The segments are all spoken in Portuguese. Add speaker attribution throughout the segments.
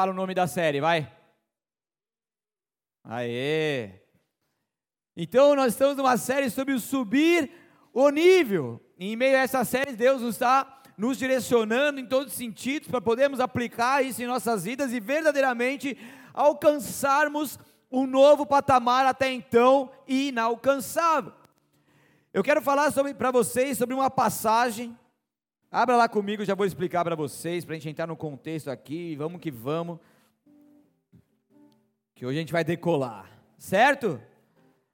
Speaker 1: Fala o nome da série, vai. Aê! Então, nós estamos numa série sobre o subir o nível. E em meio a essa série, Deus está nos direcionando em todos os sentidos para podermos aplicar isso em nossas vidas e verdadeiramente alcançarmos um novo patamar até então inalcançável. Eu quero falar para vocês sobre uma passagem Abra lá comigo, já vou explicar para vocês, para a gente entrar no contexto aqui, vamos que vamos. Que hoje a gente vai decolar, certo?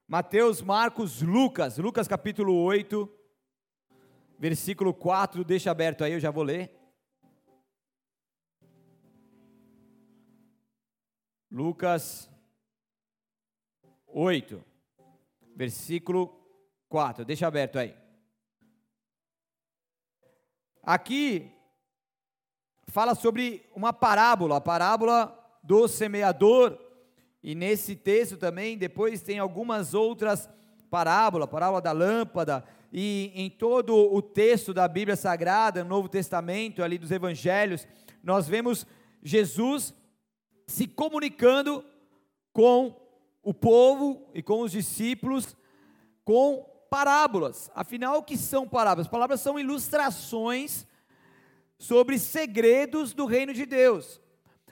Speaker 1: Mateus, Marcos, Lucas, Lucas capítulo 8, versículo 4, deixa aberto aí, eu já vou ler. Lucas 8, versículo 4, deixa aberto aí. Aqui fala sobre uma parábola, a parábola do semeador. E nesse texto também, depois tem algumas outras parábolas, parábola da lâmpada, e em todo o texto da Bíblia Sagrada, no Novo Testamento, ali dos Evangelhos, nós vemos Jesus se comunicando com o povo e com os discípulos com parábolas. Afinal, o que são parábolas? Parábolas são ilustrações sobre segredos do reino de Deus.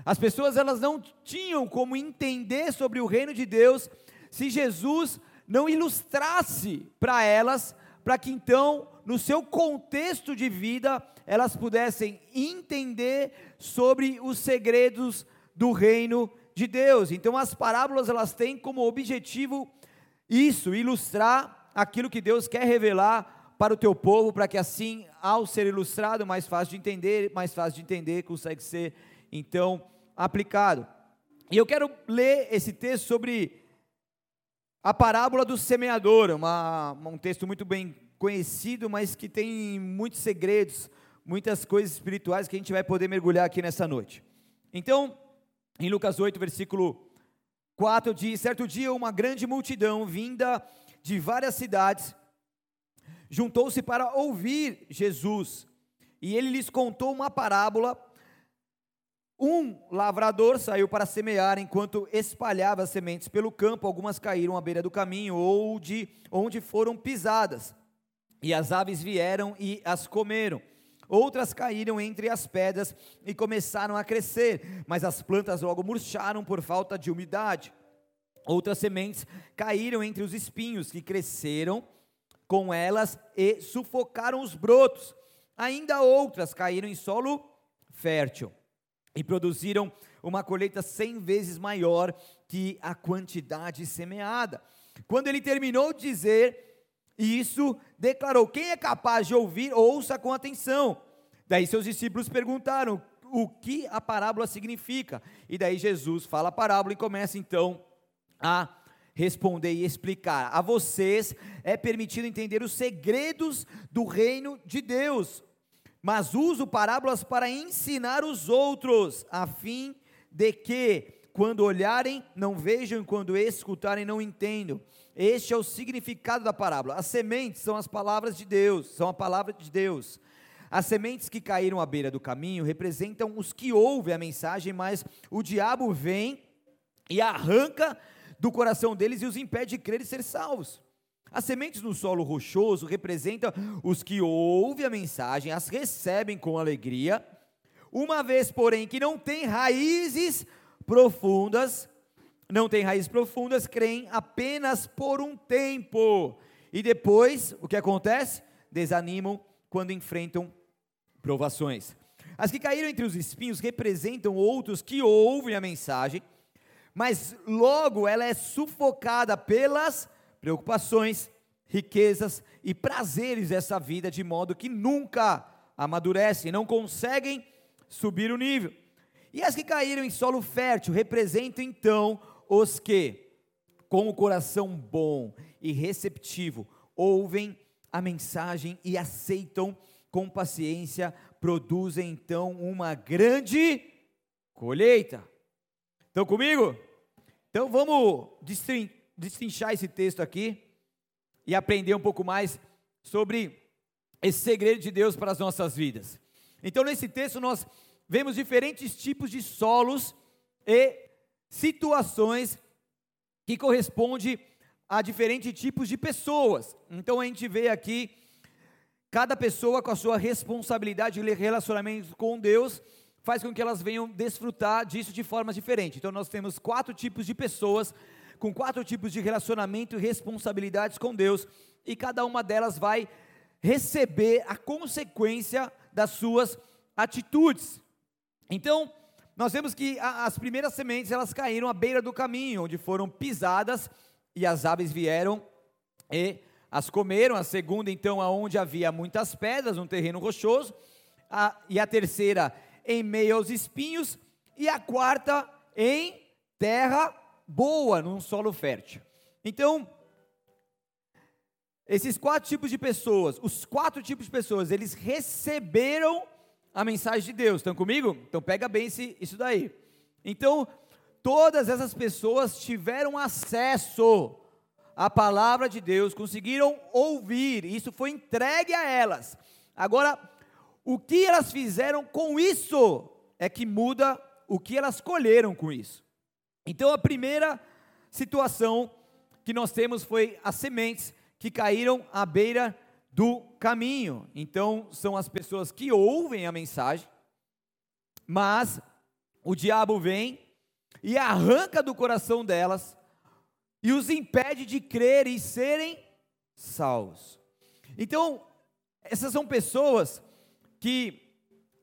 Speaker 1: As pessoas elas não tinham como entender sobre o reino de Deus se Jesus não ilustrasse para elas, para que então, no seu contexto de vida, elas pudessem entender sobre os segredos do reino de Deus. Então as parábolas elas têm como objetivo isso, ilustrar aquilo que Deus quer revelar para o teu povo, para que assim, ao ser ilustrado, mais fácil de entender, mais fácil de entender, consegue ser então aplicado. E eu quero ler esse texto sobre a parábola do semeador, uma, um texto muito bem conhecido, mas que tem muitos segredos, muitas coisas espirituais que a gente vai poder mergulhar aqui nessa noite. Então, em Lucas 8, versículo 4, diz: Certo dia, uma grande multidão vinda de várias cidades, juntou-se para ouvir Jesus. E ele lhes contou uma parábola. Um lavrador saiu para semear, enquanto espalhava as sementes pelo campo, algumas caíram à beira do caminho, ou de onde foram pisadas. E as aves vieram e as comeram. Outras caíram entre as pedras e começaram a crescer, mas as plantas logo murcharam por falta de umidade. Outras sementes caíram entre os espinhos que cresceram com elas e sufocaram os brotos. Ainda outras caíram em solo fértil e produziram uma colheita cem vezes maior que a quantidade semeada. Quando ele terminou de dizer isso, declarou: Quem é capaz de ouvir, ouça com atenção. Daí seus discípulos perguntaram o que a parábola significa. E daí Jesus fala a parábola e começa então a responder e explicar. A vocês é permitido entender os segredos do reino de Deus, mas uso parábolas para ensinar os outros, a fim de que, quando olharem, não vejam, e quando escutarem, não entendam. Este é o significado da parábola. As sementes são as palavras de Deus, são a palavra de Deus. As sementes que caíram à beira do caminho representam os que ouvem a mensagem, mas o diabo vem e arranca do coração deles e os impede de crer e ser salvos. As sementes no solo rochoso representam os que ouvem a mensagem, as recebem com alegria, uma vez, porém, que não têm raízes profundas, não têm raízes profundas, creem apenas por um tempo. E depois, o que acontece? Desanimam quando enfrentam provações. As que caíram entre os espinhos representam outros que ouvem a mensagem, mas logo ela é sufocada pelas preocupações, riquezas e prazeres dessa vida, de modo que nunca amadurecem, não conseguem subir o nível. E as que caíram em solo fértil representam então os que, com o coração bom e receptivo, ouvem a mensagem e aceitam com paciência, produzem então uma grande colheita. Estão comigo? Então vamos destrinchar esse texto aqui e aprender um pouco mais sobre esse segredo de Deus para as nossas vidas. Então nesse texto nós vemos diferentes tipos de solos e situações que correspondem a diferentes tipos de pessoas. Então a gente vê aqui cada pessoa com a sua responsabilidade de relacionamento com Deus faz com que elas venham desfrutar disso de formas diferentes. Então nós temos quatro tipos de pessoas com quatro tipos de relacionamento e responsabilidades com Deus, e cada uma delas vai receber a consequência das suas atitudes. Então, nós vemos que as primeiras sementes elas caíram à beira do caminho, onde foram pisadas e as aves vieram e as comeram. A segunda, então, aonde havia muitas pedras, um terreno rochoso. A, e a terceira, em meio aos espinhos. E a quarta, em terra boa, num solo fértil. Então, esses quatro tipos de pessoas, os quatro tipos de pessoas, eles receberam a mensagem de Deus. Estão comigo? Então pega bem esse, isso daí. Então, todas essas pessoas tiveram acesso à palavra de Deus, conseguiram ouvir, isso foi entregue a elas. Agora, o que elas fizeram com isso é que muda o que elas colheram com isso. Então, a primeira situação que nós temos foi as sementes que caíram à beira do caminho. Então, são as pessoas que ouvem a mensagem, mas o diabo vem e arranca do coração delas e os impede de crer e serem salvos. Então, essas são pessoas que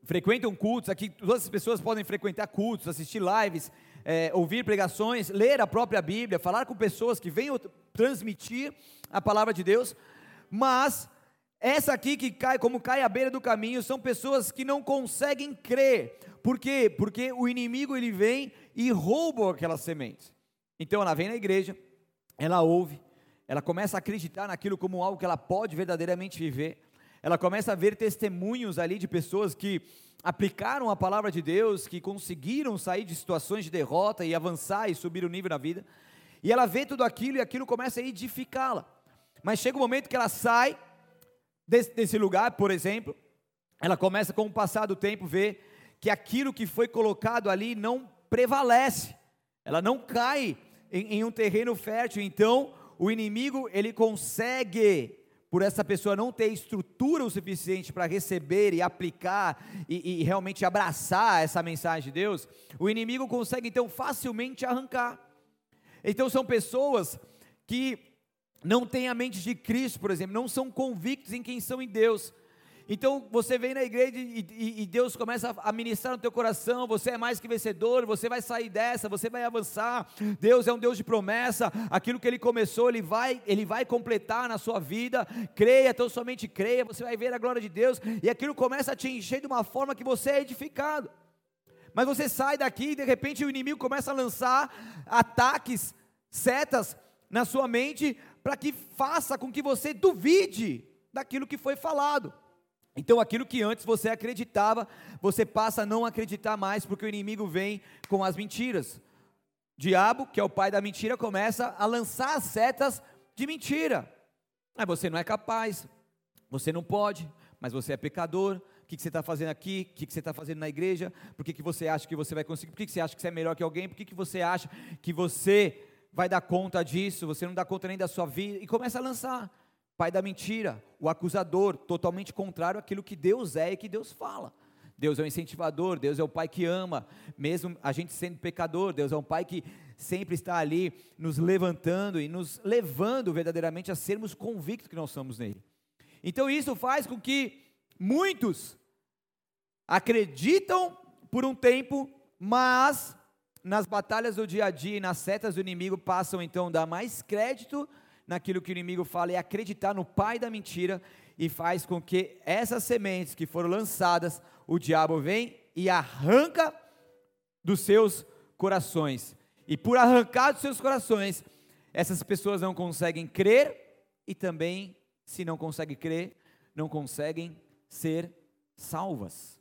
Speaker 1: frequentam cultos, aqui todas as pessoas podem frequentar cultos, assistir lives, é, ouvir pregações, ler a própria Bíblia, falar com pessoas que venham transmitir a palavra de Deus, mas essa aqui que cai, como cai à beira do caminho, são pessoas que não conseguem crer. Por quê? Porque o inimigo ele vem e rouba aquelas sementes. Então ela vem na igreja, ela ouve, ela começa a acreditar naquilo como algo que ela pode verdadeiramente viver. Ela começa a ver testemunhos ali de pessoas que aplicaram a palavra de Deus, que conseguiram sair de situações de derrota e avançar e subir o nível na vida. E ela vê tudo aquilo e aquilo começa a edificá-la. Mas chega um momento que ela sai desse, desse lugar, por exemplo, ela começa com o passar do tempo ver que aquilo que foi colocado ali não prevalece, ela não cai em, em um terreno fértil, então o inimigo ele consegue por essa pessoa não ter estrutura o suficiente para receber e aplicar e, e, realmente abraçar essa mensagem de Deus, o inimigo consegue então facilmente arrancar. Então são pessoas que não têm a mente de Cristo, por exemplo, não são convictos em quem são em Deus. Então você vem na igreja e, e, e, Deus começa a ministrar no teu coração, você é mais que vencedor, você vai sair dessa, você vai avançar. Deus é um Deus de promessa, aquilo que Ele começou, Ele vai, Ele vai completar na sua vida. Creia, então somente creia, você vai ver a glória de Deus, e aquilo começa a te encher de uma forma que você é edificado. Mas você sai daqui e de repente o inimigo começa a lançar ataques, setas na sua mente para que faça com que você duvide daquilo que foi falado. Então, aquilo que antes você acreditava, você passa a não acreditar mais, porque o inimigo vem com as mentiras. Diabo, que é o pai da mentira, começa a lançar as setas de mentira. Ah, você não é capaz, você não pode, mas você é pecador. O que, você está fazendo aqui? O que, você está fazendo na igreja? Por que, que você acha que você vai conseguir? Por que, que você acha que você é melhor que alguém? Por que, que você acha que você vai dar conta disso? Você não dá conta nem da sua vida? E começa a lançar pai da mentira, o acusador, totalmente contrário àquilo que Deus é e que Deus fala. Deus é o incentivador, Deus é o pai que ama, mesmo a gente sendo pecador, Deus é um pai que sempre está ali nos levantando e nos levando verdadeiramente a sermos convictos que nós somos nele. Então isso faz com que muitos acreditam por um tempo, mas nas batalhas do dia a dia e nas setas do inimigo passam então a dar mais crédito naquilo que o inimigo fala e acreditar no pai da mentira e faz com que essas sementes que foram lançadas, o diabo vem e arranca dos seus corações. E por arrancar dos seus corações, essas pessoas não conseguem crer e também, se não conseguem crer, não conseguem ser salvas.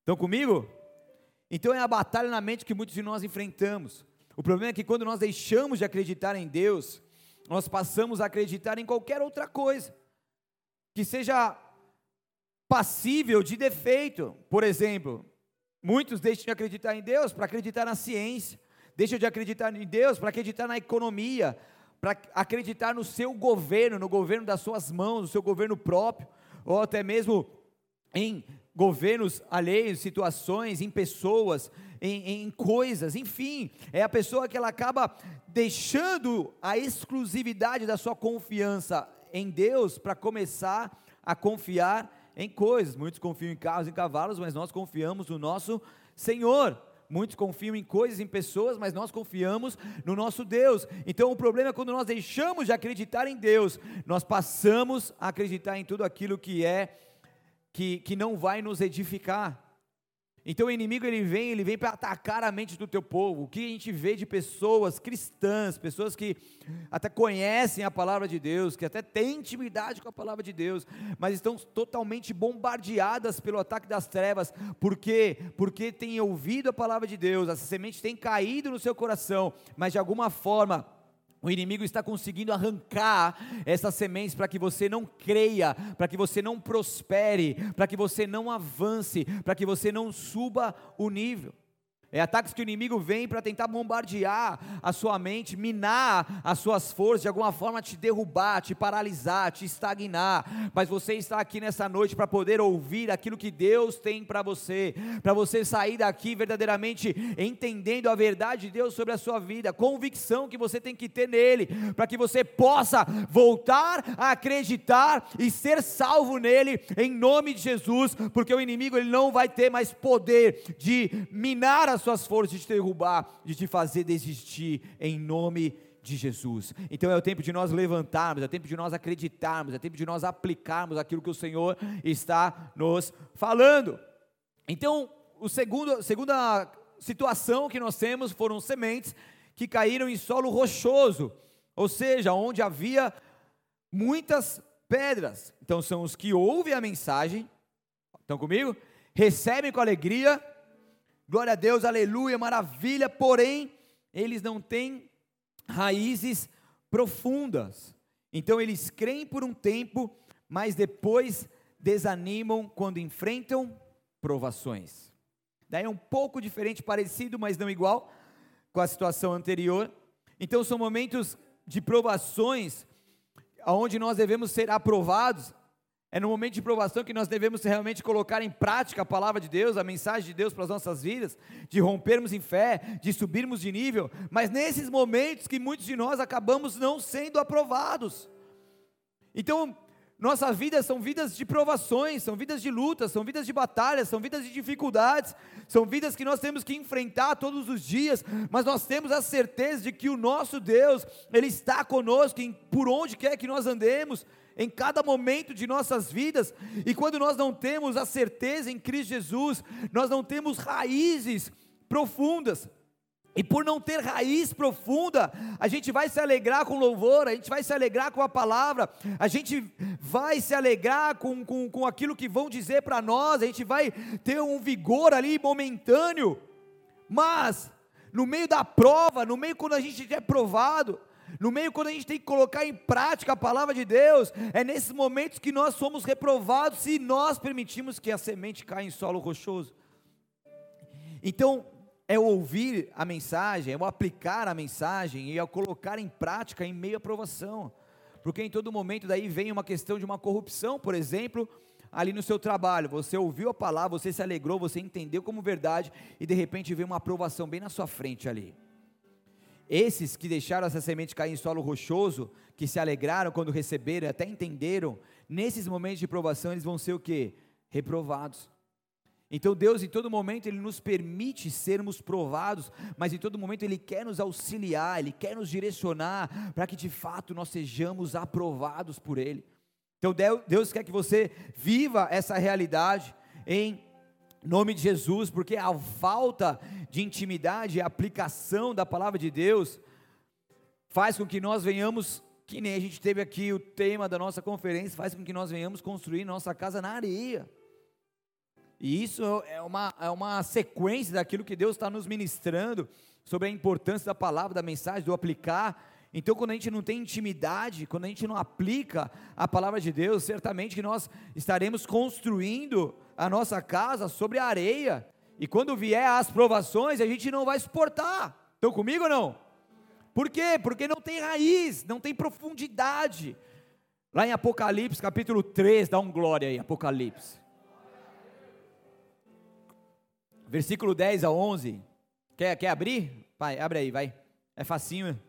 Speaker 1: Estão comigo? Então é a batalha na mente que muitos de nós enfrentamos. O problema é que quando nós deixamos de acreditar em Deus, nós passamos a acreditar em qualquer outra coisa que seja passível de defeito. Por exemplo, Muitos deixam de acreditar em Deus para acreditar na ciência, deixam de acreditar em Deus para acreditar na economia, para acreditar no seu governo, no governo das suas mãos, no seu governo próprio, ou até mesmo em governos alheios, situações, em pessoas, em, em, coisas, enfim, é a pessoa que ela acaba deixando a exclusividade da sua confiança em Deus para começar a confiar em coisas. Muitos confiam em carros e cavalos, mas nós confiamos no nosso Senhor. Muitos confiam em coisas, em pessoas, mas nós confiamos no nosso Deus. Então o problema é quando nós deixamos de acreditar em Deus, nós passamos a acreditar em tudo aquilo que é que, que não vai nos edificar. Então o inimigo ele vem, ele vem para atacar a mente do teu povo. O que a gente vê de pessoas cristãs, pessoas que até conhecem a palavra de Deus, que até têm intimidade com a palavra de Deus, mas estão totalmente bombardeadas pelo ataque das trevas. Por quê? Porque têm ouvido a palavra de Deus, essa semente tem caído no seu coração, mas de alguma forma o inimigo está conseguindo arrancar essas sementes para que você não creia, para que você não prospere, para que você não avance, para que você não suba o nível. É ataques que o inimigo vem para tentar bombardear a sua mente, minar as suas forças, de alguma forma te derrubar, te paralisar, te estagnar. Mas você está aqui nessa noite para poder ouvir aquilo que Deus tem para você, para você sair daqui verdadeiramente entendendo a verdade de Deus sobre a sua vida, convicção que você tem que ter nele, para que você possa voltar a acreditar e ser salvo nele em nome de Jesus, porque o inimigo ele não vai ter mais poder de minar as suas forças de te derrubar, de te fazer desistir, em nome de Jesus. Então é o tempo de nós levantarmos, é o tempo de nós acreditarmos, é o tempo de nós aplicarmos aquilo que o Senhor está nos falando. Então, o segundo, segunda situação que nós temos foram sementes que caíram em solo rochoso, ou seja, onde havia muitas pedras. Então são os que ouvem a mensagem, estão comigo? Recebem com alegria, glória a Deus, aleluia, maravilha, porém, eles não têm raízes profundas. Então eles creem por um tempo, mas depois desanimam quando enfrentam provações. Daí é um pouco diferente, parecido, mas não igual com a situação anterior. Então são momentos de provações onde nós devemos ser aprovados, é no momento de provação que nós devemos realmente colocar em prática a palavra de Deus, a mensagem de Deus para as nossas vidas, de rompermos em fé, de subirmos de nível, mas nesses momentos que muitos de nós acabamos não sendo aprovados. Então, nossas vidas são vidas de provações, são vidas de lutas, são vidas de batalhas, são vidas de dificuldades, são vidas que nós temos que enfrentar todos os dias, mas nós temos a certeza de que o nosso Deus, Ele está conosco em, por onde quer que nós andemos, em cada momento de nossas vidas, e quando nós não temos a certeza em Cristo Jesus, nós não temos raízes profundas, e por não ter raiz profunda, a gente vai se alegrar com louvor, a gente vai se alegrar com a palavra, a gente vai se alegrar com, com, com aquilo que vão dizer para nós, a gente vai ter um vigor ali momentâneo, mas no meio da prova, no meio quando a gente é provado, no meio, quando a gente tem que colocar em prática a palavra de Deus, é nesses momentos que nós somos reprovados se nós permitimos que a semente caia em solo rochoso. Então, é ouvir a mensagem, é o aplicar a mensagem e é o colocar em prática em meio à provação. Porque em todo momento daí vem uma questão de uma corrupção, por exemplo, ali no seu trabalho, você ouviu a palavra, você se alegrou, você entendeu como verdade e de repente vem uma aprovação bem na sua frente ali. Esses que deixaram essa semente cair em solo rochoso, que se alegraram quando receberam, até entenderam, nesses momentos de provação eles vão ser o que? Reprovados. Então Deus em todo momento Ele nos permite sermos provados, mas em todo momento Ele quer nos auxiliar, Ele quer nos direcionar para que de fato nós sejamos aprovados por Ele. Então Deus quer que você viva essa realidade em nome de Jesus, porque a falta de intimidade e aplicação da palavra de Deus faz com que nós venhamos, que nem a gente teve aqui o tema da nossa conferência, faz com que nós venhamos construir nossa casa na areia. E isso é uma, é uma sequência daquilo que Deus está nos ministrando sobre a importância da palavra, da mensagem, do aplicar. Então, quando a gente não tem intimidade, quando a gente não aplica a palavra de Deus, certamente que nós estaremos construindo a nossa casa sobre a areia E quando vier as provações, a gente não vai suportar. Estão comigo ou não? Por quê? Porque não tem raiz, não tem profundidade. Lá em Apocalipse, capítulo 3, dá um glória aí, Apocalipse. Versículo 10 a 11. Quer, quer abrir? Pai, abre aí, vai. É facinho.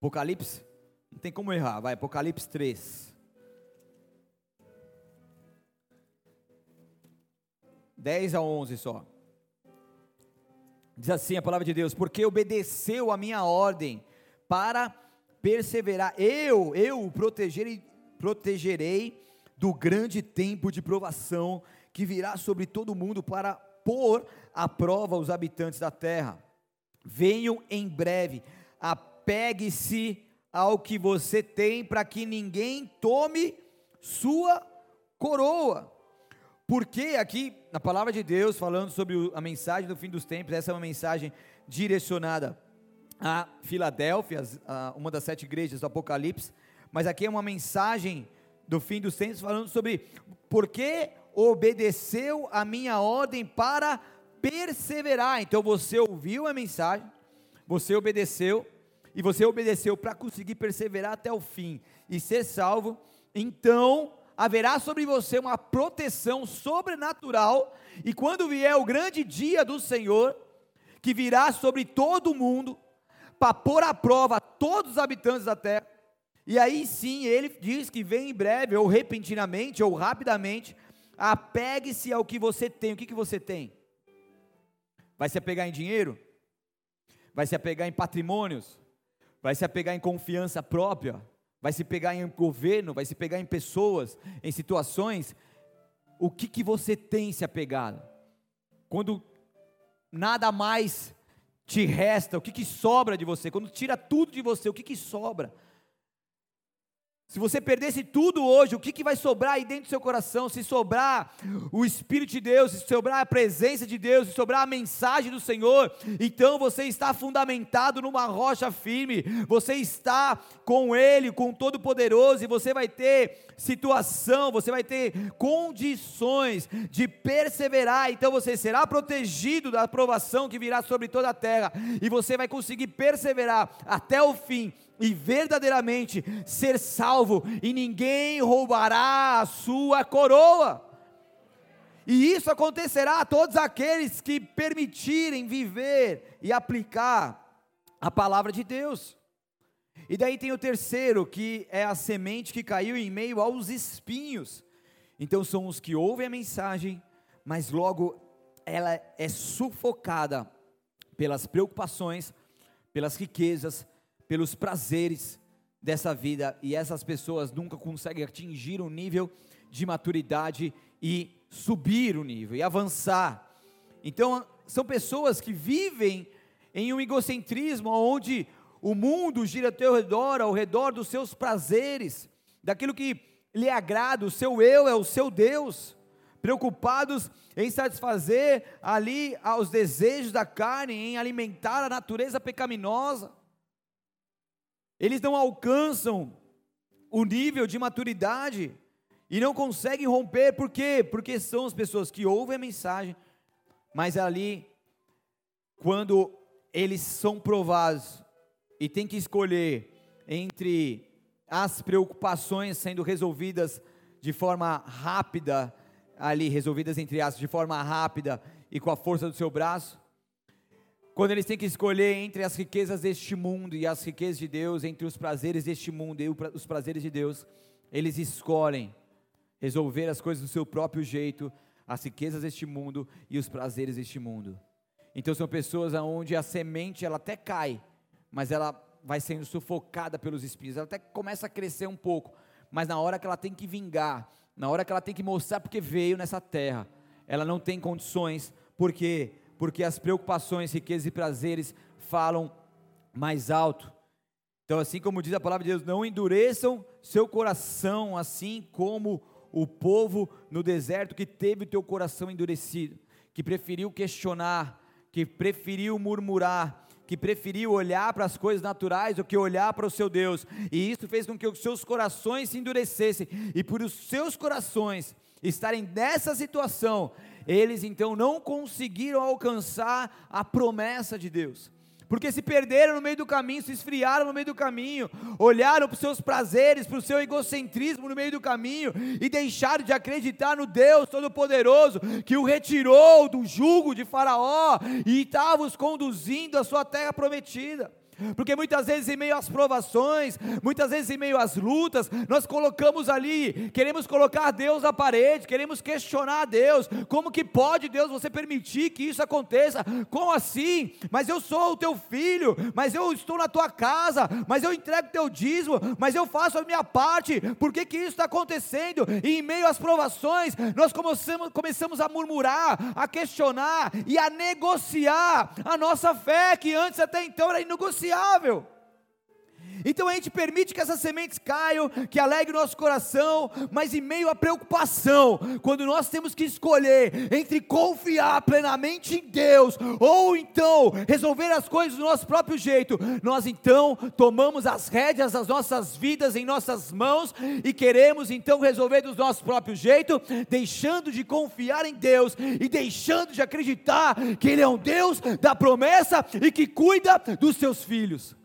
Speaker 1: Apocalipse, não tem como errar, vai. Apocalipse 3. 10 a 11 só. Diz assim a palavra de Deus: Porque obedeceu a minha ordem para perseverar, eu, eu o protegerei, protegerei do grande tempo de provação que virá sobre todo mundo para pôr à prova os habitantes da terra. Venham em breve, apegue-se ao que você tem, para que ninguém tome sua coroa. Porque aqui, na palavra de Deus, falando sobre a mensagem do fim dos tempos, essa é uma mensagem direcionada a Filadélfia, uma das sete igrejas do Apocalipse, mas aqui é uma mensagem do fim dos tempos falando sobre por que obedeceu a minha ordem para perseverar. Então você ouviu a mensagem, você obedeceu, e você obedeceu para conseguir perseverar até o fim e ser salvo, então haverá sobre você uma proteção sobrenatural, e quando vier o grande dia do Senhor, que virá sobre todo o mundo, para pôr à prova todos os habitantes da terra, e aí sim ele diz que vem em breve, ou repentinamente, ou rapidamente, apegue-se ao que você tem. O que, que você tem? Vai se apegar em dinheiro? Vai se apegar em patrimônios? Vai se apegar em confiança própria? Vai se pegar em governo, vai se pegar em pessoas, em situações, o que, que você tem se apegado? Quando nada mais te resta, o que, que sobra de você? Quando tira tudo de você, o que, que sobra? Se você perdesse tudo hoje, o que, que vai sobrar aí dentro do seu coração? Se sobrar o Espírito de Deus, se sobrar a presença de Deus, se sobrar a mensagem do Senhor, então você está fundamentado numa rocha firme, você está com Ele, com Todo-Poderoso, e você vai ter situação, você vai ter condições de perseverar, então você será protegido da aprovação que virá sobre toda a terra, e você vai conseguir perseverar até o fim e verdadeiramente ser salvo, e ninguém roubará a sua coroa. E isso acontecerá a todos aqueles que permitirem viver e aplicar a palavra de Deus. E daí tem o terceiro, que é a semente que caiu em meio aos espinhos. Então são os que ouvem a mensagem, mas logo ela é sufocada pelas preocupações, pelas riquezas, pelos prazeres dessa vida e essas pessoas nunca conseguem atingir um nível de maturidade e subir o nível e avançar. Então, são pessoas que vivem em um egocentrismo onde o mundo gira ao teu redor, ao redor dos seus prazeres, daquilo que lhe agrada, o seu eu é o seu Deus, preocupados em satisfazer ali aos desejos da carne, em alimentar a natureza pecaminosa eles não alcançam o nível de maturidade e não conseguem romper, por quê? Porque são as pessoas que ouvem a mensagem, mas ali, quando eles são provados e tem que escolher entre as preocupações sendo resolvidas de forma rápida, ali, resolvidas entre aspas, de forma rápida e com a força do seu braço, quando eles têm que escolher entre as riquezas deste mundo e as riquezas de Deus, entre os prazeres deste mundo e os prazeres de Deus, eles escolhem resolver as coisas do seu próprio jeito, as riquezas deste mundo e os prazeres deste mundo. Então são pessoas onde a semente ela até cai, mas ela vai sendo sufocada pelos espinhos. Ela até começa a crescer um pouco, mas na hora que ela tem que vingar, na hora que ela tem que mostrar porque veio nessa terra, ela não tem condições, porque porque as preocupações, riquezas e prazeres falam mais alto. Então, assim como diz a palavra de Deus, não endureçam seu coração, assim como o povo no deserto que teve o teu coração endurecido, que preferiu questionar, que preferiu murmurar, que preferiu olhar para as coisas naturais do que olhar para o seu Deus, e isso fez com que os seus corações se endurecessem, e por os seus corações estarem nessa situação, eles então não conseguiram alcançar a promessa de Deus porque se perderam no meio do caminho, se esfriaram no meio do caminho, olharam para os seus prazeres, para o seu egocentrismo no meio do caminho e deixaram de acreditar no Deus Todo-Poderoso que o retirou do jugo de Faraó e estava os conduzindo à sua terra prometida. Porque muitas vezes, em meio às provações, muitas vezes, em meio às lutas, nós colocamos ali, queremos colocar Deus na parede, queremos questionar Deus: como que pode Deus você permitir que isso aconteça? Como assim? Mas eu sou o teu filho, mas eu estou na tua casa, mas eu entrego teu dízimo, mas eu faço a minha parte, por que, que isso está acontecendo? E em meio às provações, nós começamos, começamos a murmurar, a questionar e a negociar a nossa fé, que antes até então era inegociável confiável. Então a gente permite que essas sementes caiam, que alegre o nosso coração, mas em meio à preocupação, quando nós temos que escolher entre confiar plenamente em Deus ou então resolver as coisas do nosso próprio jeito, nós então tomamos as rédeas das nossas vidas em nossas mãos e queremos então resolver do nosso próprio jeito, deixando de confiar em Deus e deixando de acreditar que Ele é um Deus da promessa e que cuida dos seus filhos.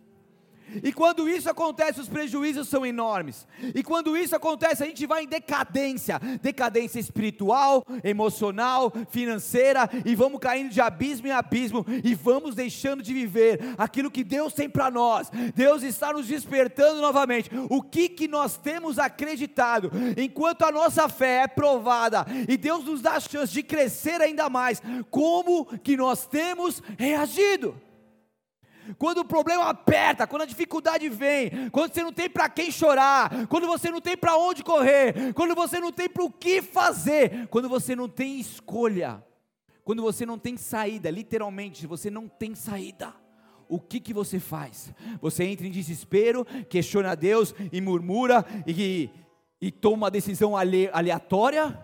Speaker 1: E quando isso acontece, os prejuízos são enormes. E quando isso acontece, a gente vai em decadência decadência espiritual, emocional, financeira, e vamos caindo de abismo em abismo, e vamos deixando de viver aquilo que Deus tem para nós. Deus está nos despertando novamente. O que, que nós temos acreditado, enquanto a nossa fé é provada, e Deus nos dá a chance de crescer ainda mais, como que nós temos reagido? Quando o problema aperta, quando a dificuldade vem, quando você não tem para quem chorar, quando você não tem para onde correr, quando você não tem para o que fazer, quando você não tem escolha, quando você não tem saída, literalmente, você não tem saída. O que que você faz? Você entra em desespero, questiona Deus e murmura e, e toma uma decisão aleatória?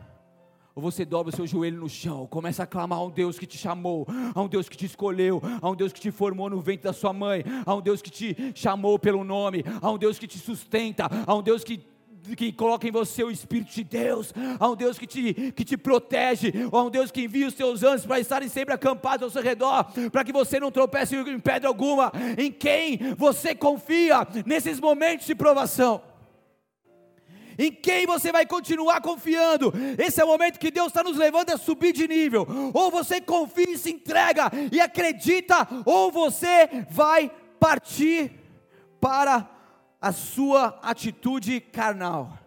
Speaker 1: Ou você dobra o seu joelho no chão, começa a clamar a um Deus que te chamou, a um Deus que te escolheu, a um Deus que te formou no ventre da sua mãe, a um Deus que te chamou pelo nome, a um Deus que te sustenta, a um Deus que que coloca em você o Espírito de Deus, a um Deus que te, que te protege, a um Deus que envia os seus anjos para estarem sempre acampados ao seu redor, para que você não tropece em pedra alguma, em quem você confia nesses momentos de provação. Em quem você vai continuar confiando? Esse é o momento que Deus está nos levando a subir de nível. Ou você confia e se entrega e acredita, ou você vai partir para a sua atitude carnal.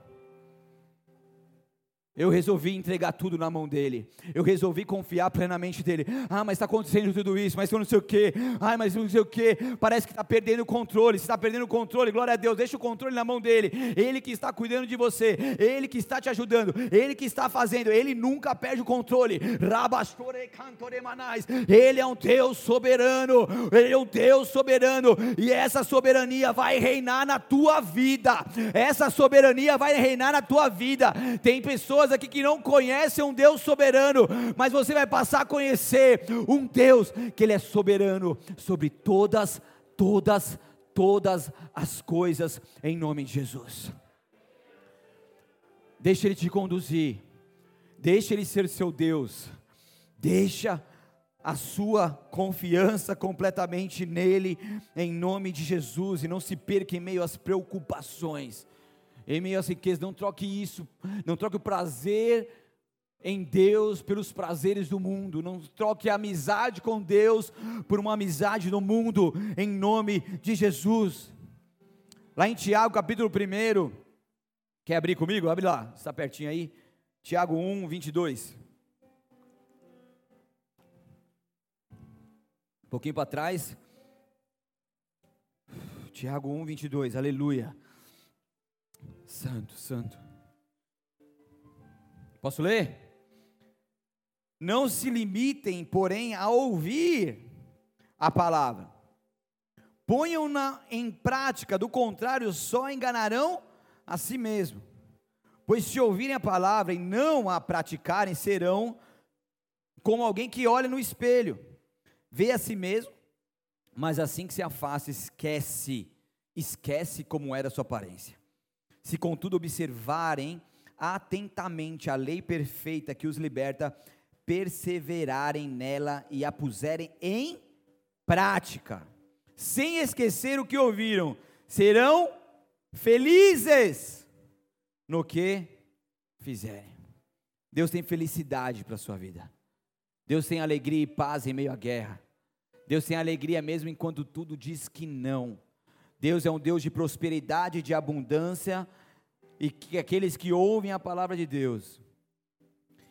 Speaker 1: Eu resolvi entregar tudo na mão dele. Eu resolvi confiar plenamente dele. Ah, mas está acontecendo tudo isso, mas eu não sei o que. Ah, mas não sei o que. Parece que está perdendo o controle. Se está perdendo o controle, glória a Deus, deixa o controle na mão dele. Ele que está cuidando de você. Ele que está te ajudando. Ele que está fazendo. Ele nunca perde o controle. Ele é um Deus soberano. Ele é um Deus soberano. E essa soberania vai reinar na tua vida. Essa soberania vai reinar na tua vida. Tem pessoas pessoas aqui que não conhecem um Deus soberano, mas você vai passar a conhecer um Deus que Ele é soberano sobre todas, todas, todas as coisas, em nome de Jesus. Deixa Ele te conduzir, deixa Ele ser seu Deus, deixa a sua confiança completamente nele, em nome de Jesus, e não se perca em meio às preocupações em meio às riquezas, não troque isso, não troque o prazer em Deus pelos prazeres do mundo, não troque a amizade com Deus por uma amizade no mundo, em nome de Jesus. Lá em Tiago, capítulo 1, quer abrir comigo? Abre lá, está pertinho aí. Tiago 1, 22. Um pouquinho para trás. Tiago 1, 22, aleluia. Santo, santo. Posso ler? Não se limitem, porém, a ouvir a palavra. Ponham-na em prática, do contrário, só enganarão a si mesmo. Pois se ouvirem a palavra e não a praticarem, serão como alguém que olha no espelho, vê a si mesmo, Mas assim que se afasta, esquece, esquece como era a sua aparência. Se contudo observarem atentamente a lei perfeita que os liberta, perseverarem nela e a puserem em prática, sem esquecer o que ouviram, serão felizes no que fizerem. Deus tem felicidade para a sua vida. Deus tem alegria e paz em meio à guerra. Deus tem alegria mesmo enquanto tudo diz que não. Deus é um Deus de prosperidade, de abundância, e que aqueles que ouvem a palavra de Deus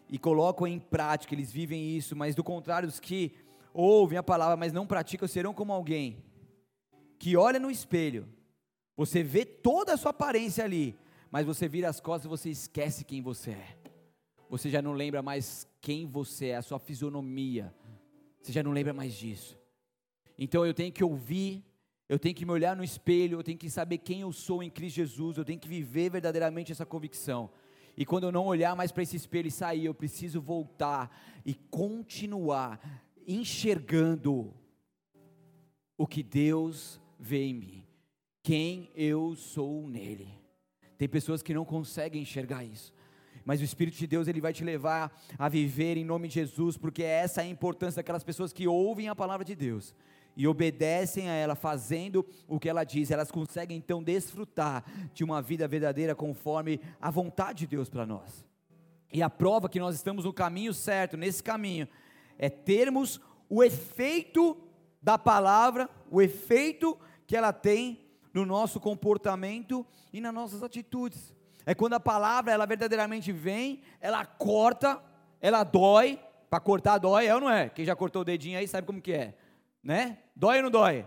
Speaker 1: e colocam em prática, eles vivem isso, mas do contrário, os que ouvem a palavra, mas não praticam, serão como alguém que olha no espelho, você vê toda a sua aparência ali, mas você vira as costas e você esquece quem você é. Você já não lembra mais quem você é, a sua fisionomia. Você já não lembra mais disso. Então eu tenho que ouvir, eu tenho que me olhar no espelho, eu tenho que saber quem eu sou em Cristo Jesus, eu tenho que viver verdadeiramente essa convicção. E quando eu não olhar mais para esse espelho e sair, eu preciso voltar e continuar enxergando o que Deus vê em mim, quem eu sou nele. Tem pessoas que não conseguem enxergar isso mas o Espírito de Deus ele vai te levar a viver em nome de Jesus, porque essa é a importância daquelas pessoas que ouvem a palavra de Deus e obedecem a ela, fazendo o que ela diz, elas conseguem então desfrutar de uma vida verdadeira conforme a vontade de Deus para nós. E a prova que nós estamos no caminho certo, nesse caminho, é termos o efeito da palavra, o efeito que ela tem no nosso comportamento e nas nossas atitudes. É quando a palavra ela verdadeiramente vem, ela corta, ela dói, para cortar dói, é ou não é? Quem já cortou o dedinho aí sabe como que é né? Dói ou não dói?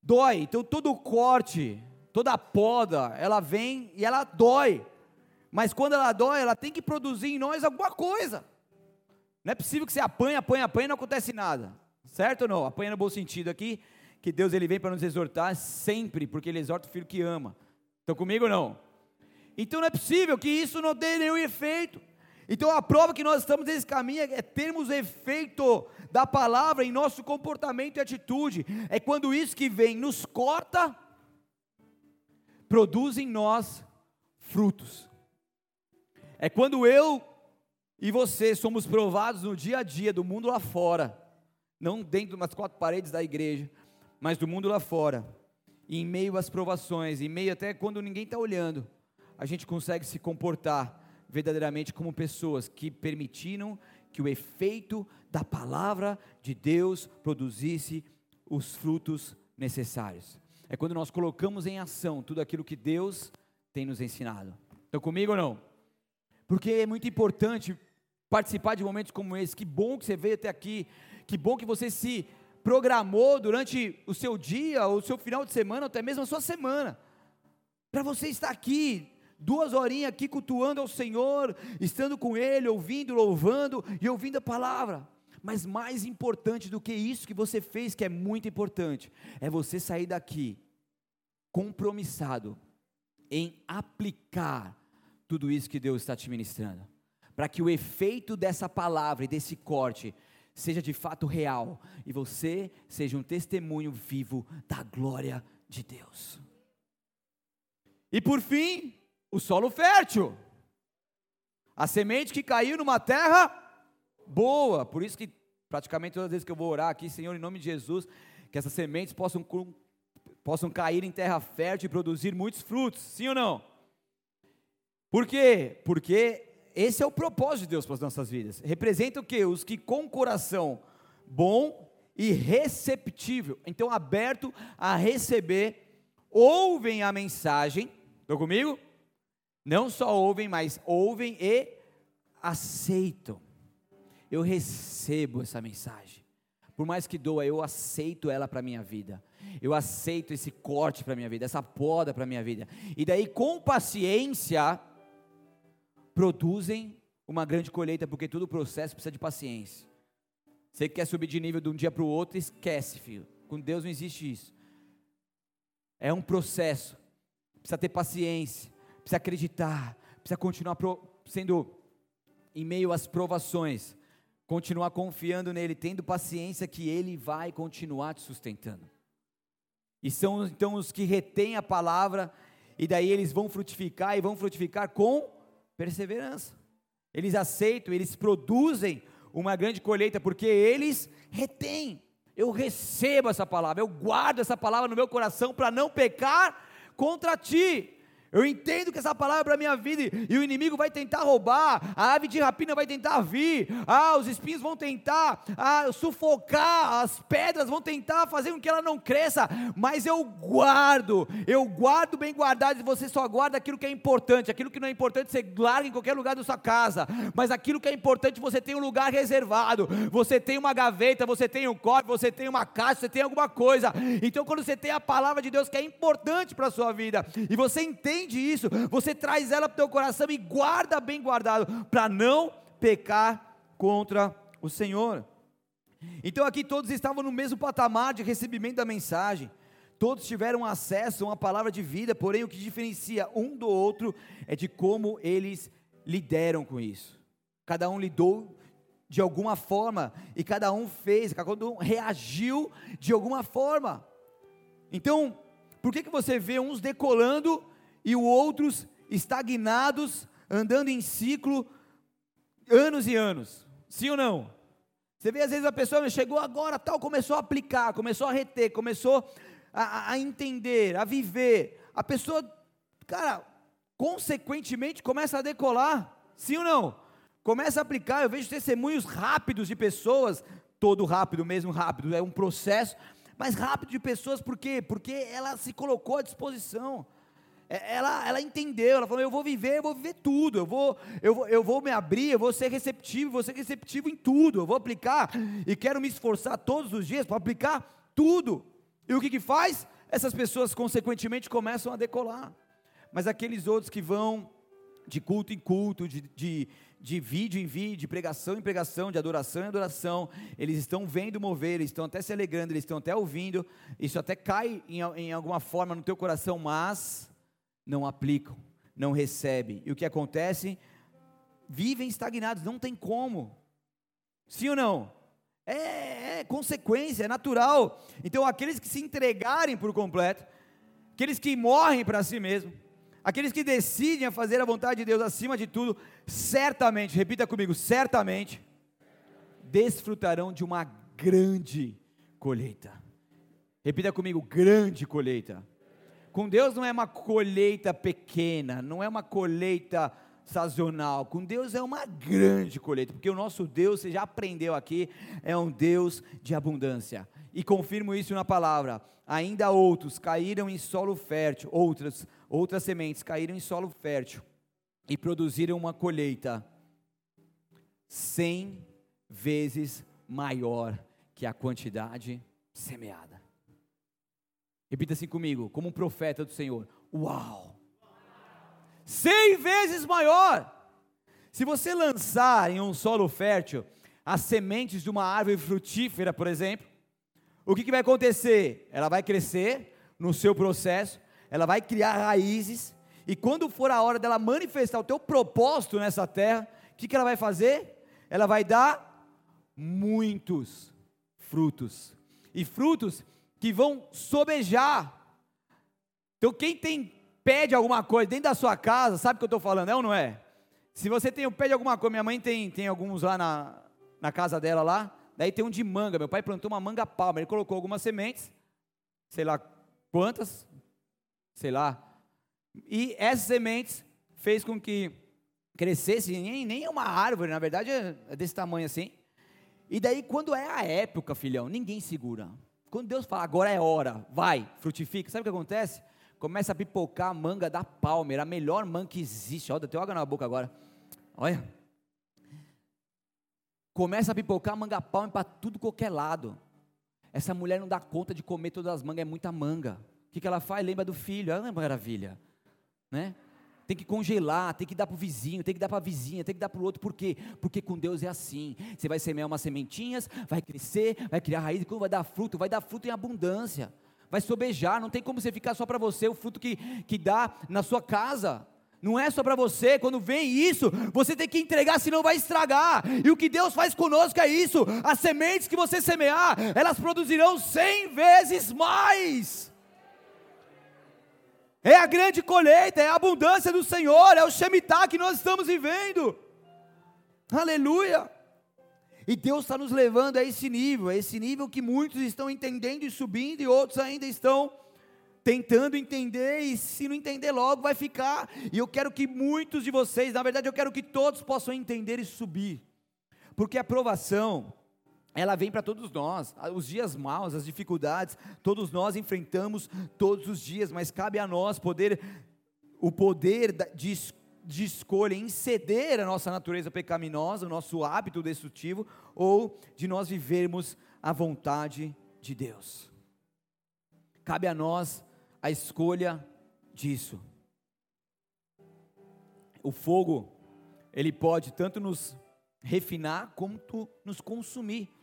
Speaker 1: Dói. Então todo corte, toda poda, ela vem e ela dói. Mas quando ela dói, ela tem que produzir em nós alguma coisa. Não é possível que você apanha, apanha, apanha e não acontece nada. Certo ou não? Apanha no bom sentido aqui, que Deus ele vem para nos exortar sempre, porque ele exorta o filho que ama. Estão comigo ou não? Então não é possível que isso não dê nenhum efeito. Então a prova que nós estamos nesse caminho é termos efeito da palavra em nosso comportamento e atitude. É quando isso que vem nos corta, produz em nós frutos. É quando eu e você somos provados no dia a dia do mundo lá fora, não dentro das quatro paredes da igreja, mas do mundo lá fora, em meio às provações, em meio até quando ninguém está olhando, a gente consegue se comportar verdadeiramente como pessoas que permitiram que o efeito da palavra de Deus produzisse os frutos necessários. É quando nós colocamos em ação tudo aquilo que Deus tem nos ensinado. Estão comigo ou não? Porque é muito importante participar de momentos como esse. Que bom que você veio até aqui. Que bom que você se programou durante o seu dia, ou o seu final de semana, ou até mesmo a sua semana, para você estar aqui duas horinhas aqui cultuando ao Senhor, estando com Ele, ouvindo, louvando e ouvindo a palavra. Mas mais importante do que isso que você fez, que é muito importante, é você sair daqui compromissado em aplicar tudo isso que Deus está te ministrando, para que o efeito dessa palavra e desse corte seja de fato real e você seja um testemunho vivo da glória de Deus. E por fim, o solo fértil. A semente que caiu numa terra boa. Por isso que praticamente todas as vezes que eu vou orar aqui, Senhor, em nome de Jesus, que essas sementes possam, possam cair em terra fértil e produzir muitos frutos. Sim ou não? Por quê? Porque esse é o propósito de Deus para as nossas vidas. Representa o quê? Os que com coração bom e receptível, então aberto a receber, ouvem a mensagem. Estão comigo? Não só ouvem, mas ouvem e aceitam. Eu recebo essa mensagem. Por mais que doa, eu aceito ela para a minha vida. Eu aceito esse corte para a minha vida, essa poda para a minha vida. E daí, com paciência, produzem uma grande colheita, porque todo processo precisa de paciência. Você que quer subir de nível de um dia para o outro, esquece, filho. Com Deus não existe isso. É um processo. Precisa ter paciência precisa acreditar, precisa continuar sendo em meio às provações, continuar confiando nele, tendo paciência que ele vai continuar te sustentando. E são então os que retêm a palavra, e daí eles vão frutificar e vão frutificar com perseverança. Eles aceitam, eles produzem uma grande colheita, porque eles retêm. Eu recebo essa palavra, eu guardo essa palavra no meu coração para não pecar contra ti. Eu entendo que essa palavra é para a minha vida e o inimigo vai tentar roubar, a ave de rapina vai tentar vir, ah, os espinhos vão tentar ah, sufocar, as pedras vão tentar fazer com que ela não cresça, mas eu guardo, eu guardo bem guardado e você só guarda aquilo que é importante, aquilo que não é importante você larga em qualquer lugar da sua casa, mas aquilo que é importante você tem um lugar reservado, você tem uma gaveta, você tem um copo, você tem uma caixa, você tem alguma coisa. Então quando você tem a palavra de Deus que é importante para a sua vida e você entende entende isso, você traz ela para o teu coração e guarda bem guardado, para não pecar contra o Senhor. Então aqui todos estavam no mesmo patamar de recebimento da mensagem, todos tiveram acesso a uma palavra de vida, porém o que diferencia um do outro é de como eles lideram com isso. Cada um lidou de alguma forma e cada um fez, cada um reagiu de alguma forma. Então, por que, que você vê uns decolando e outros estagnados, andando em ciclo anos e anos. Sim ou não? Você vê às vezes a pessoa chegou agora, tal, começou a aplicar, começou a reter, começou a, a entender, a viver. A pessoa, cara, consequentemente começa a decolar. Sim ou não? Começa a aplicar. Eu vejo testemunhos rápidos de pessoas, todo rápido, mesmo rápido, é um processo, mas rápido de pessoas, por quê? Porque ela se colocou à disposição. É, ela, ela entendeu, ela falou: eu vou viver, eu vou viver tudo, eu vou, eu, vou, eu vou me abrir, eu vou ser receptivo, vou ser receptivo em tudo, eu vou aplicar e quero me esforçar todos os dias para aplicar tudo. E o que, que faz? Essas pessoas, consequentemente, começam a decolar. Mas aqueles outros que vão de culto em culto, de, de, de vídeo em vídeo, de pregação em pregação, de adoração em adoração, eles estão vendo mover, eles estão até se alegrando, eles estão até ouvindo, isso até cai em, em alguma forma no teu coração, mas não aplicam, não recebem. E o que acontece? Vivem estagnados, não tem como. Sim ou não? É, é, consequência, é natural. Então, aqueles que se entregarem por completo, aqueles que morrem para si mesmo, aqueles que decidem a fazer a vontade de Deus acima de tudo, certamente, repita comigo, certamente, desfrutarão de uma grande colheita. Repita comigo, grande colheita. Com Deus não é uma colheita pequena, não é uma colheita sazonal. Com Deus é uma grande colheita, porque o nosso Deus, você já aprendeu aqui, é um Deus de abundância. E confirmo isso na palavra. Ainda outros caíram em solo fértil, outras, outras sementes caíram em solo fértil e produziram uma colheita cem vezes maior que a quantidade semeada. Repita assim comigo, como um profeta do Senhor. Uau! Cem vezes maior. Se você lançar em um solo fértil as sementes de uma árvore frutífera, por exemplo, o que, que vai acontecer? Ela vai crescer no seu processo, ela vai criar raízes, e quando for a hora dela manifestar o teu propósito nessa terra, o que, que ela vai fazer? Ela vai dar muitos frutos. E frutos que vão sobejar. Então, quem tem pé de alguma coisa dentro da sua casa, sabe o que eu estou falando, é ou não é? Se você tem o pé de alguma coisa, minha mãe tem, tem alguns lá na, na casa dela lá, daí tem um de manga, meu pai plantou uma manga palma, ele colocou algumas sementes, sei lá quantas, sei lá, e essas sementes fez com que crescesse, nem, nem uma árvore, na verdade é, é desse tamanho assim, e daí quando é a época, filhão, ninguém segura, quando Deus fala, agora é hora, vai, frutifica, sabe o que acontece? Começa a pipocar a manga da Palmer, a melhor manga que existe. Olha, tem água na boca agora. Olha. Começa a pipocar a manga Palmer para tudo qualquer lado. Essa mulher não dá conta de comer todas as mangas, é muita manga. O que, que ela faz? Lembra do filho, não é maravilha. Né? Tem que congelar, tem que dar para o vizinho, tem que dar para a vizinha, tem que dar para o outro, por quê? Porque com Deus é assim, você vai semear umas sementinhas, vai crescer, vai criar raiz, e quando vai dar fruto, vai dar fruto em abundância, vai sobejar, não tem como você ficar só para você, o fruto que, que dá na sua casa, Não é só para você, quando vem isso, você tem que entregar, senão vai estragar. E o que Deus faz conosco é isso: as sementes que você semear, elas produzirão cem vezes mais. É a grande colheita, é a abundância do Senhor, é o Shemitah que nós estamos vivendo. Aleluia! E Deus está nos levando a esse nível, a esse nível que muitos estão entendendo e subindo, e outros ainda estão tentando entender, e se não entender logo, vai ficar. E eu quero que muitos de vocês, na verdade, eu quero que todos possam entender e subir, porque a provação, ela vem para todos nós. Os dias maus, as dificuldades, todos nós enfrentamos todos os dias, mas cabe a nós poder o poder de, de escolha em ceder a nossa natureza pecaminosa, o nosso hábito destrutivo, ou de nós vivermos a vontade de Deus. Cabe a nós a escolha disso. O fogo, ele pode tanto nos refinar quanto nos consumir.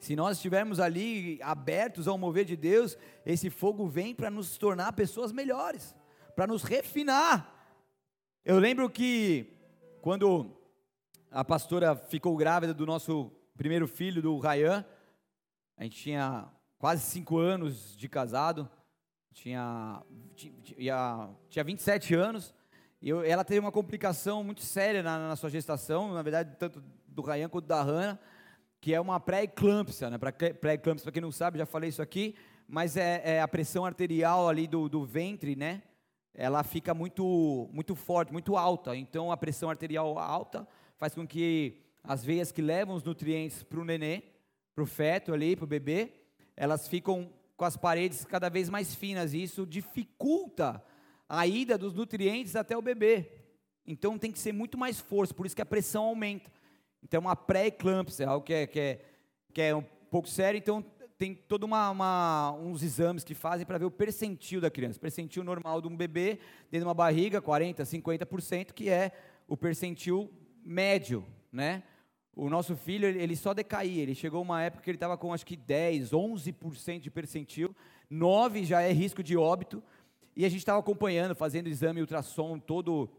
Speaker 1: Se nós estivermos ali abertos ao mover de Deus, esse fogo vem para nos tornar pessoas melhores, para nos refinar. Eu lembro que quando a pastora ficou grávida do nosso primeiro filho, do Rayan, a gente tinha quase cinco anos de casado, tinha, tinha, tinha 27 anos, e eu, ela teve uma complicação muito séria na, na sua gestação, na verdade, tanto do Rayan quanto da Hannah, que é uma pré-eclâmpsia, né? Pré-eclâmpsia, para quem não sabe, já falei isso aqui, mas é, é, a pressão arterial ali do, do ventre, né? Ela fica muito, muito forte, muito alta. Então, a pressão arterial alta faz com que as veias que levam os nutrientes para o nenê, para o feto ali, para o bebê, elas ficam com as paredes cada vez mais finas. E isso dificulta a ida dos nutrientes até o bebê. Então, tem que ser muito mais força, por isso que a pressão aumenta. Então, uma pré-eclâmpsia, algo que é, que, é, que é um pouco sério. Então, tem todos uns exames que fazem para ver o percentil da criança. Percentil normal de um bebê dentro de uma barriga, 40%, 50%, que é o percentil médio, né? O nosso filho, ele só decaía, ele chegou uma época que ele estava com acho que 10, 11% de percentil, 9 já é risco de óbito, e a gente estava acompanhando, fazendo exame ultrassom todo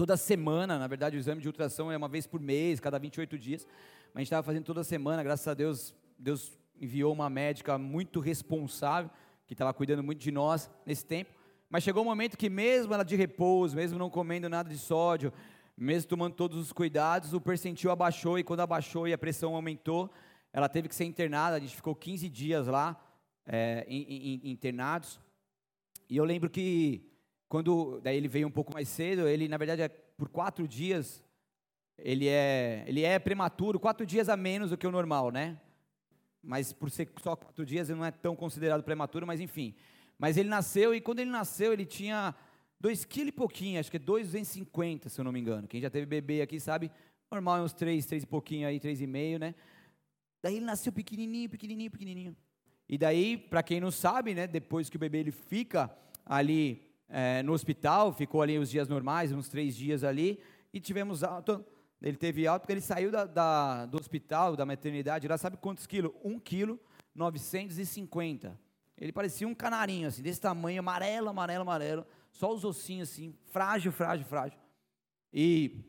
Speaker 1: toda semana, na verdade o exame de ultrassom é uma vez por mês, cada 28 dias, mas a gente estava fazendo toda semana, graças a Deus, Deus enviou uma médica muito responsável, que estava cuidando muito de nós nesse tempo, mas chegou um momento que mesmo ela de repouso, mesmo não comendo nada de sódio, mesmo tomando todos os cuidados, o percentil abaixou, e quando abaixou e a pressão aumentou, ela teve que ser internada, a gente ficou 15 dias lá, é, internados, e eu lembro que quando daí ele veio um pouco mais cedo, ele na verdade é por quatro dias, ele é ele é prematuro, quatro dias a menos do que o normal, né? Mas por ser só quatro dias ele não é tão considerado prematuro, mas enfim. Mas ele nasceu e quando ele nasceu ele tinha dois quilos e pouquinho, acho que é 2,50 se eu não me engano. Quem já teve bebê aqui sabe, normal é uns três, três e pouquinho aí, três e meio, né? Daí ele nasceu pequenininho, pequenininho, pequenininho. E daí, para quem não sabe, né, depois que o bebê ele fica ali é, no hospital, ficou ali os dias normais, uns três dias ali, e tivemos alta. Ele teve alta porque ele saiu da, da, do hospital, da maternidade, lá sabe quantos quilos? Um quilo, 950. Ele parecia um canarinho, assim, desse tamanho, amarelo, amarelo, amarelo, só os ossinhos, assim, frágil, frágil, frágil. E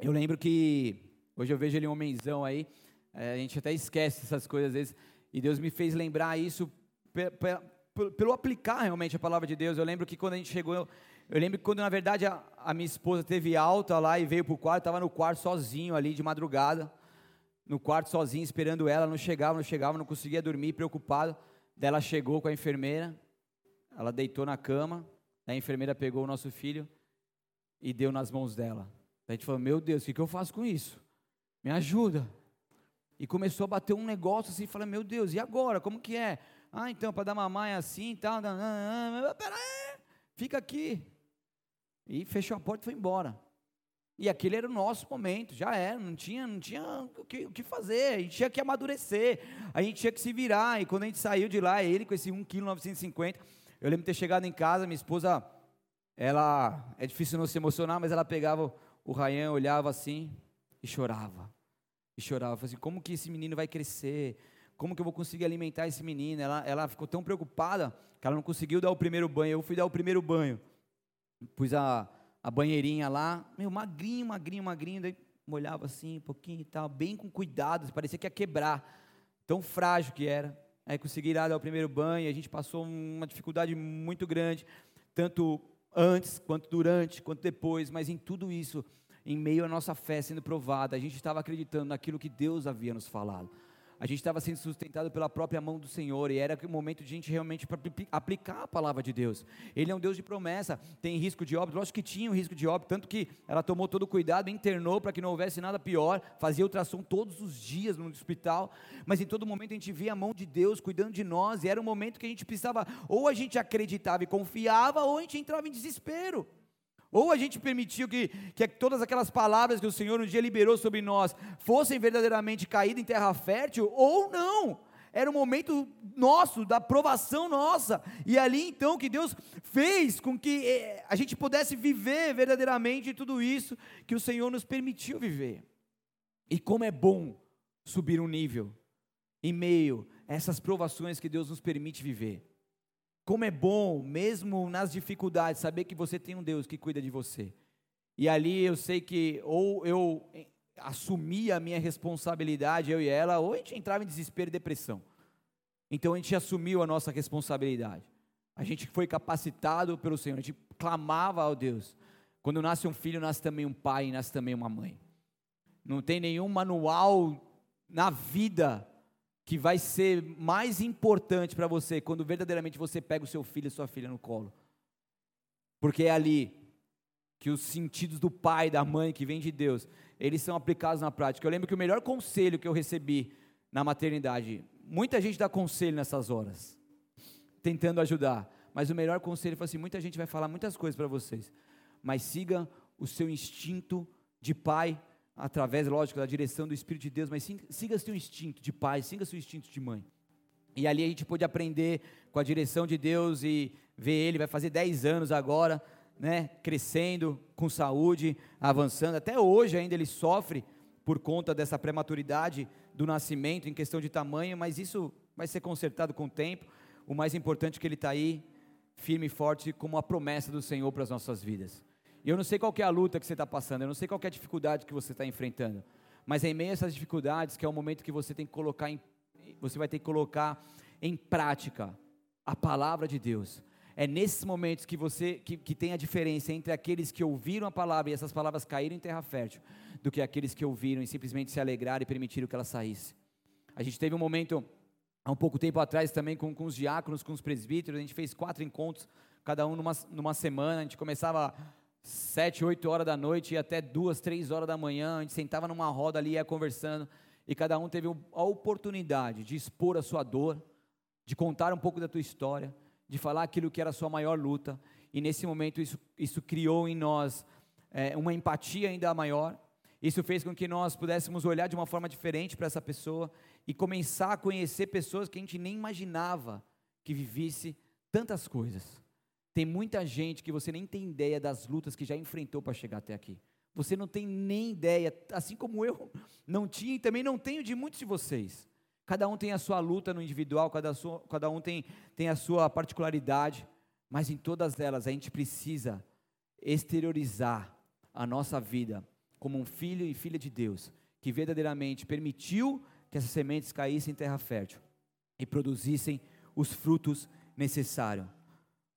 Speaker 1: eu lembro que, hoje eu vejo ele um homenzão aí, é, a gente até esquece essas coisas às vezes, e Deus me fez lembrar isso pelo aplicar realmente a palavra de Deus. Eu lembro que quando a gente chegou, eu, eu lembro que quando na verdade a, a, minha esposa teve alta lá e veio para o quarto, estava no quarto sozinho ali de madrugada, no quarto sozinho esperando ela, não chegava, não chegava, não conseguia dormir, preocupado. Daí ela chegou com a enfermeira, ela deitou na cama, a enfermeira pegou o nosso filho e deu nas mãos dela. A gente falou: Meu Deus, o que, eu faço com isso? Me ajuda. E começou a bater um negócio assim, falei: Meu Deus, e agora? Como que é? Ah, então, para dar mamãe é assim e tal. Pera aí, fica aqui. E fechou a porta e foi embora. E aquele era o nosso momento, já era, não tinha, não tinha o que, o que fazer, a gente tinha que amadurecer, a gente tinha que se virar, e quando a gente saiu de lá, ele com esse 1,950 kg, eu lembro de ter chegado em casa, minha esposa, ela, é difícil não se emocionar, mas ela pegava o Rayan, olhava assim, e chorava, e chorava, assim, como que esse menino vai crescer, como que eu vou conseguir alimentar esse menino? Ela, ela ficou tão preocupada que ela não conseguiu dar o primeiro banho. Eu fui dar o primeiro banho. Pus a, a banheirinha lá, meu, magrinho, magrinho, magrinho, daí molhava assim um pouquinho e tal, bem com cuidado, parecia que ia quebrar, tão frágil que era. Aí consegui ir lá dar o primeiro banho, a gente passou uma dificuldade muito grande, tanto antes, quanto durante, quanto depois, mas em tudo isso, em meio à nossa fé sendo provada, a gente estava acreditando naquilo que Deus havia nos falado a gente estava sendo sustentado pela própria mão do Senhor, e era o momento de a gente realmente aplicar a palavra de Deus. Ele é um Deus de promessa, tem risco de óbito, lógico que tinha um risco de óbito, tanto que ela tomou todo o cuidado, internou para que não houvesse nada pior, fazia ultrassom todos os dias no hospital, mas em todo momento a gente via a mão de Deus cuidando de nós, e era um momento que a gente precisava, ou a gente acreditava e confiava, ou a gente entrava em desespero. Ou a gente permitiu que, que todas aquelas palavras que o Senhor um dia liberou sobre nós fossem verdadeiramente caídas em terra fértil, ou não. Era o momento nosso, da aprovação nossa. E ali então que Deus fez com que eh, a gente pudesse viver verdadeiramente tudo isso que o Senhor nos permitiu viver. E como é bom subir um nível em meio a essas provações que Deus nos permite viver. Como é bom, mesmo nas dificuldades, saber que você tem um Deus que cuida de você. E ali eu sei que ou eu assumia a minha responsabilidade, eu e ela, ou a gente entrava em desespero e depressão. Então a gente assumiu a nossa responsabilidade. A gente foi capacitado pelo Senhor, a gente clamava ao Deus. Quando nasce um filho, nasce também um pai, nasce também uma mãe. Não tem nenhum manual na vida que vai ser mais importante para você quando verdadeiramente você pega o seu filho e sua filha no colo. Porque é ali que os sentidos do pai, da mãe, que vem de Deus, eles são aplicados na prática. Eu lembro que o melhor conselho que eu recebi na maternidade, muita gente dá conselho nessas horas, tentando ajudar, mas o melhor conselho foi assim: muita gente vai falar muitas coisas para vocês, mas siga o seu instinto de pai através, lógico, da direção do Espírito de Deus, mas siga seu instinto de pai, siga seu instinto de mãe. E ali a gente pôde aprender com a direção de Deus e ver ele, vai fazer 10 anos agora, né, crescendo, com saúde, avançando. Até hoje ainda ele sofre por conta dessa prematuridade do nascimento em questão de tamanho, mas isso vai ser consertado com o tempo. O mais importante é que ele está aí, firme e forte, como a promessa do Senhor para as nossas vidas. E eu não sei qual é a luta que você está passando, eu não sei qual é a dificuldade que você está enfrentando. Mas é em meio a essas dificuldades que é o momento que você tem que colocar em, você vai ter que colocar em prática a palavra de Deus. É nesses momentos que você que, que tem a diferença entre aqueles que ouviram a palavra e essas palavras caíram em terra fértil, do que aqueles que ouviram e simplesmente se alegraram e permitiram que ela saísse. A gente teve um momento há um pouco tempo atrás também com, com os diáconos, com os presbíteros, a gente fez quatro encontros, cada um numa, numa semana, a gente começava sete, oito horas da noite e até duas, três horas da manhã, a gente sentava numa roda ali, ia conversando, e cada um teve a oportunidade de expor a sua dor, de contar um pouco da tua história, de falar aquilo que era a sua maior luta, e nesse momento isso, isso criou em nós é, uma empatia ainda maior, isso fez com que nós pudéssemos olhar de uma forma diferente para essa pessoa e começar a conhecer pessoas que a gente nem imaginava que vivesse tantas coisas. Tem muita gente que você nem tem ideia das lutas que já enfrentou para chegar até aqui. Você não tem nem ideia, assim como eu não tinha e também não tenho de muitos de vocês. Cada um tem a sua luta no individual, cada, sua, cada um tem, tem a sua particularidade, mas em todas elas a gente precisa exteriorizar a nossa vida como um filho e filha de Deus, que verdadeiramente permitiu que essas sementes caíssem em terra fértil e produzissem os frutos necessários.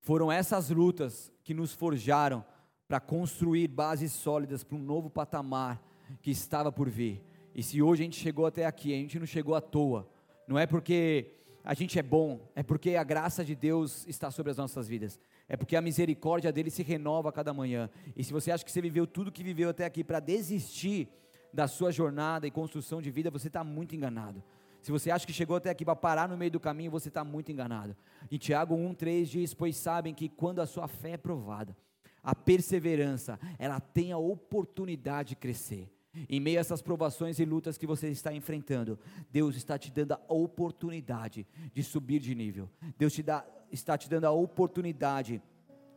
Speaker 1: Foram essas lutas que nos forjaram para construir bases sólidas para um novo patamar que estava por vir. E se hoje a gente chegou até aqui, a gente não chegou à toa. Não é porque a gente é bom, é porque a graça de Deus está sobre as nossas vidas. É porque a misericórdia dele se renova a cada manhã. E se você acha que você viveu tudo que viveu até aqui para desistir da sua jornada e construção de vida, você está muito enganado. Se você acha que chegou até aqui para parar no meio do caminho, você está muito enganado. Em Tiago 1,3 diz: Pois sabem que quando a sua fé é provada, a perseverança, ela tem a oportunidade de crescer. Em meio a essas provações e lutas que você está enfrentando, Deus está te dando a oportunidade de subir de nível. Deus te dá, está te dando a oportunidade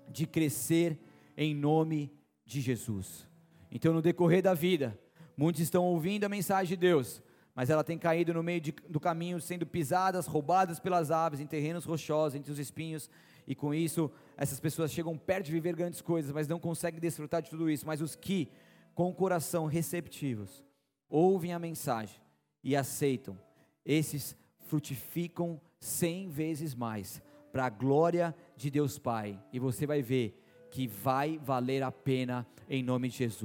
Speaker 1: de crescer em nome de Jesus. Então, no decorrer da vida, muitos estão ouvindo a mensagem de Deus, mas ela tem caído no meio de, do caminho, sendo pisadas, roubadas pelas aves, em terrenos rochosos, entre os espinhos, e com isso essas pessoas chegam perto de viver grandes coisas, mas não conseguem desfrutar de tudo isso. Mas os que, com o coração receptivos, ouvem a mensagem e aceitam, esses frutificam cem vezes mais, para a glória de Deus Pai. E você vai ver que vai valer a pena em nome de Jesus.